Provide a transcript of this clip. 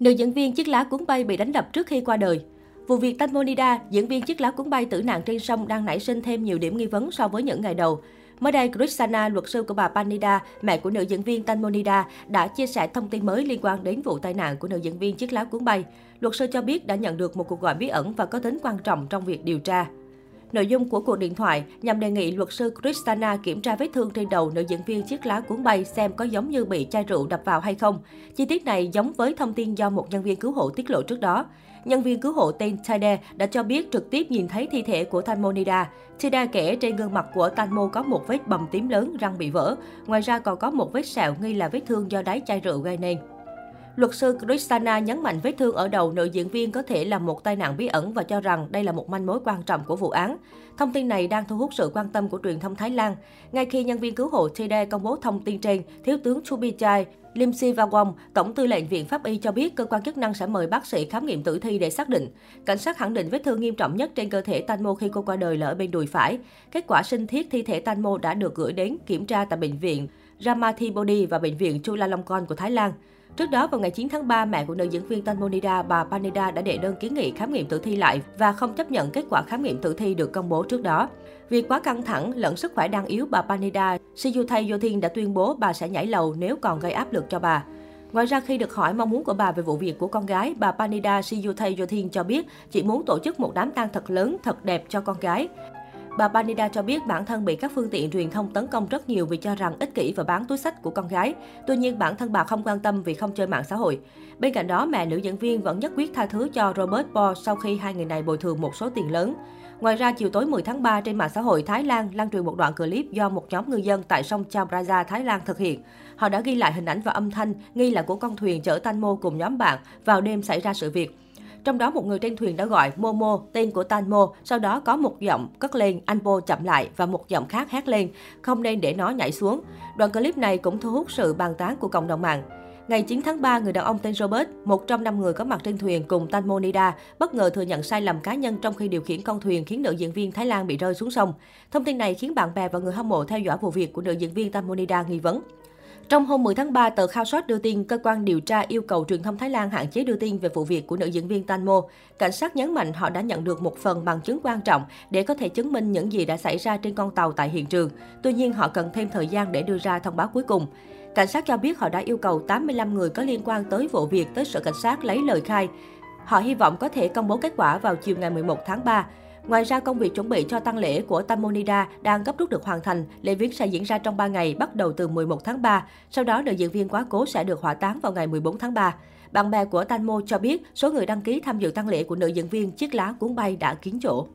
Nữ diễn viên chiếc lá cuốn bay bị đánh đập trước khi qua đời. Vụ việc Tanmonida, diễn viên chiếc lá cuốn bay tử nạn trên sông đang nảy sinh thêm nhiều điểm nghi vấn so với những ngày đầu. Mới đây, Krishna, luật sư của bà Panida, mẹ của nữ diễn viên Tanmonida, đã chia sẻ thông tin mới liên quan đến vụ tai nạn của nữ diễn viên chiếc lá cuốn bay. Luật sư cho biết đã nhận được một cuộc gọi bí ẩn và có tính quan trọng trong việc điều tra. Nội dung của cuộc điện thoại nhằm đề nghị luật sư Kristana kiểm tra vết thương trên đầu nữ diễn viên chiếc lá cuốn bay xem có giống như bị chai rượu đập vào hay không. Chi tiết này giống với thông tin do một nhân viên cứu hộ tiết lộ trước đó. Nhân viên cứu hộ tên Tade đã cho biết trực tiếp nhìn thấy thi thể của Tanmonida. Tade kể trên gương mặt của Tanmo có một vết bầm tím lớn, răng bị vỡ. Ngoài ra còn có một vết sẹo nghi là vết thương do đáy chai rượu gây nên. Luật sư Kristana nhấn mạnh vết thương ở đầu nữ diễn viên có thể là một tai nạn bí ẩn và cho rằng đây là một manh mối quan trọng của vụ án. Thông tin này đang thu hút sự quan tâm của truyền thông Thái Lan. Ngay khi nhân viên cứu hộ Tide công bố thông tin trên, Thiếu tướng Chubichai Lim Sivawong, Tổng tư lệnh Viện Pháp y cho biết cơ quan chức năng sẽ mời bác sĩ khám nghiệm tử thi để xác định. Cảnh sát khẳng định vết thương nghiêm trọng nhất trên cơ thể Tanmo khi cô qua đời là ở bên đùi phải. Kết quả sinh thiết thi thể Tanmo đã được gửi đến kiểm tra tại bệnh viện Ramathibodi và bệnh viện Chulalongkorn của Thái Lan. Trước đó, vào ngày 9 tháng 3, mẹ của nữ diễn viên tên Monida, bà Panida đã đệ đơn kiến nghị khám nghiệm tử thi lại và không chấp nhận kết quả khám nghiệm tử thi được công bố trước đó. Vì quá căng thẳng lẫn sức khỏe đang yếu, bà Panida Siyuthai Yothin đã tuyên bố bà sẽ nhảy lầu nếu còn gây áp lực cho bà. Ngoài ra, khi được hỏi mong muốn của bà về vụ việc của con gái, bà Panida Siyuthai Yothin cho biết chị muốn tổ chức một đám tang thật lớn, thật đẹp cho con gái. Bà Panida cho biết bản thân bị các phương tiện truyền thông tấn công rất nhiều vì cho rằng ích kỷ và bán túi sách của con gái. Tuy nhiên, bản thân bà không quan tâm vì không chơi mạng xã hội. Bên cạnh đó, mẹ nữ diễn viên vẫn nhất quyết tha thứ cho Robert Paul sau khi hai người này bồi thường một số tiền lớn. Ngoài ra, chiều tối 10 tháng 3 trên mạng xã hội Thái Lan lan truyền một đoạn clip do một nhóm ngư dân tại sông Chao Phraya, Thái Lan thực hiện. Họ đã ghi lại hình ảnh và âm thanh nghi là của con thuyền chở Tanmo cùng nhóm bạn vào đêm xảy ra sự việc. Trong đó một người trên thuyền đã gọi Momo, tên của Tanmo, sau đó có một giọng cất lên, anh Bo chậm lại và một giọng khác hét lên, không nên để nó nhảy xuống. Đoạn clip này cũng thu hút sự bàn tán của cộng đồng mạng. Ngày 9 tháng 3, người đàn ông tên Robert, một trong năm người có mặt trên thuyền cùng Tanmonida, bất ngờ thừa nhận sai lầm cá nhân trong khi điều khiển con thuyền khiến nữ diễn viên Thái Lan bị rơi xuống sông. Thông tin này khiến bạn bè và người hâm mộ theo dõi vụ việc của nữ diễn viên Tanmonida nghi vấn. Trong hôm 10 tháng 3, tờ Khao Sót đưa tin cơ quan điều tra yêu cầu truyền thông Thái Lan hạn chế đưa tin về vụ việc của nữ diễn viên Tanmo. Cảnh sát nhấn mạnh họ đã nhận được một phần bằng chứng quan trọng để có thể chứng minh những gì đã xảy ra trên con tàu tại hiện trường. Tuy nhiên, họ cần thêm thời gian để đưa ra thông báo cuối cùng. Cảnh sát cho biết họ đã yêu cầu 85 người có liên quan tới vụ việc tới sở cảnh sát lấy lời khai. Họ hy vọng có thể công bố kết quả vào chiều ngày 11 tháng 3. Ngoài ra, công việc chuẩn bị cho tăng lễ của Tamonida đang gấp rút được hoàn thành. Lễ viếng sẽ diễn ra trong 3 ngày, bắt đầu từ 11 tháng 3. Sau đó, nữ diễn viên quá cố sẽ được hỏa táng vào ngày 14 tháng 3. Bạn bè của Tanmo cho biết số người đăng ký tham dự tăng lễ của nữ diễn viên chiếc lá cuốn bay đã kín chỗ.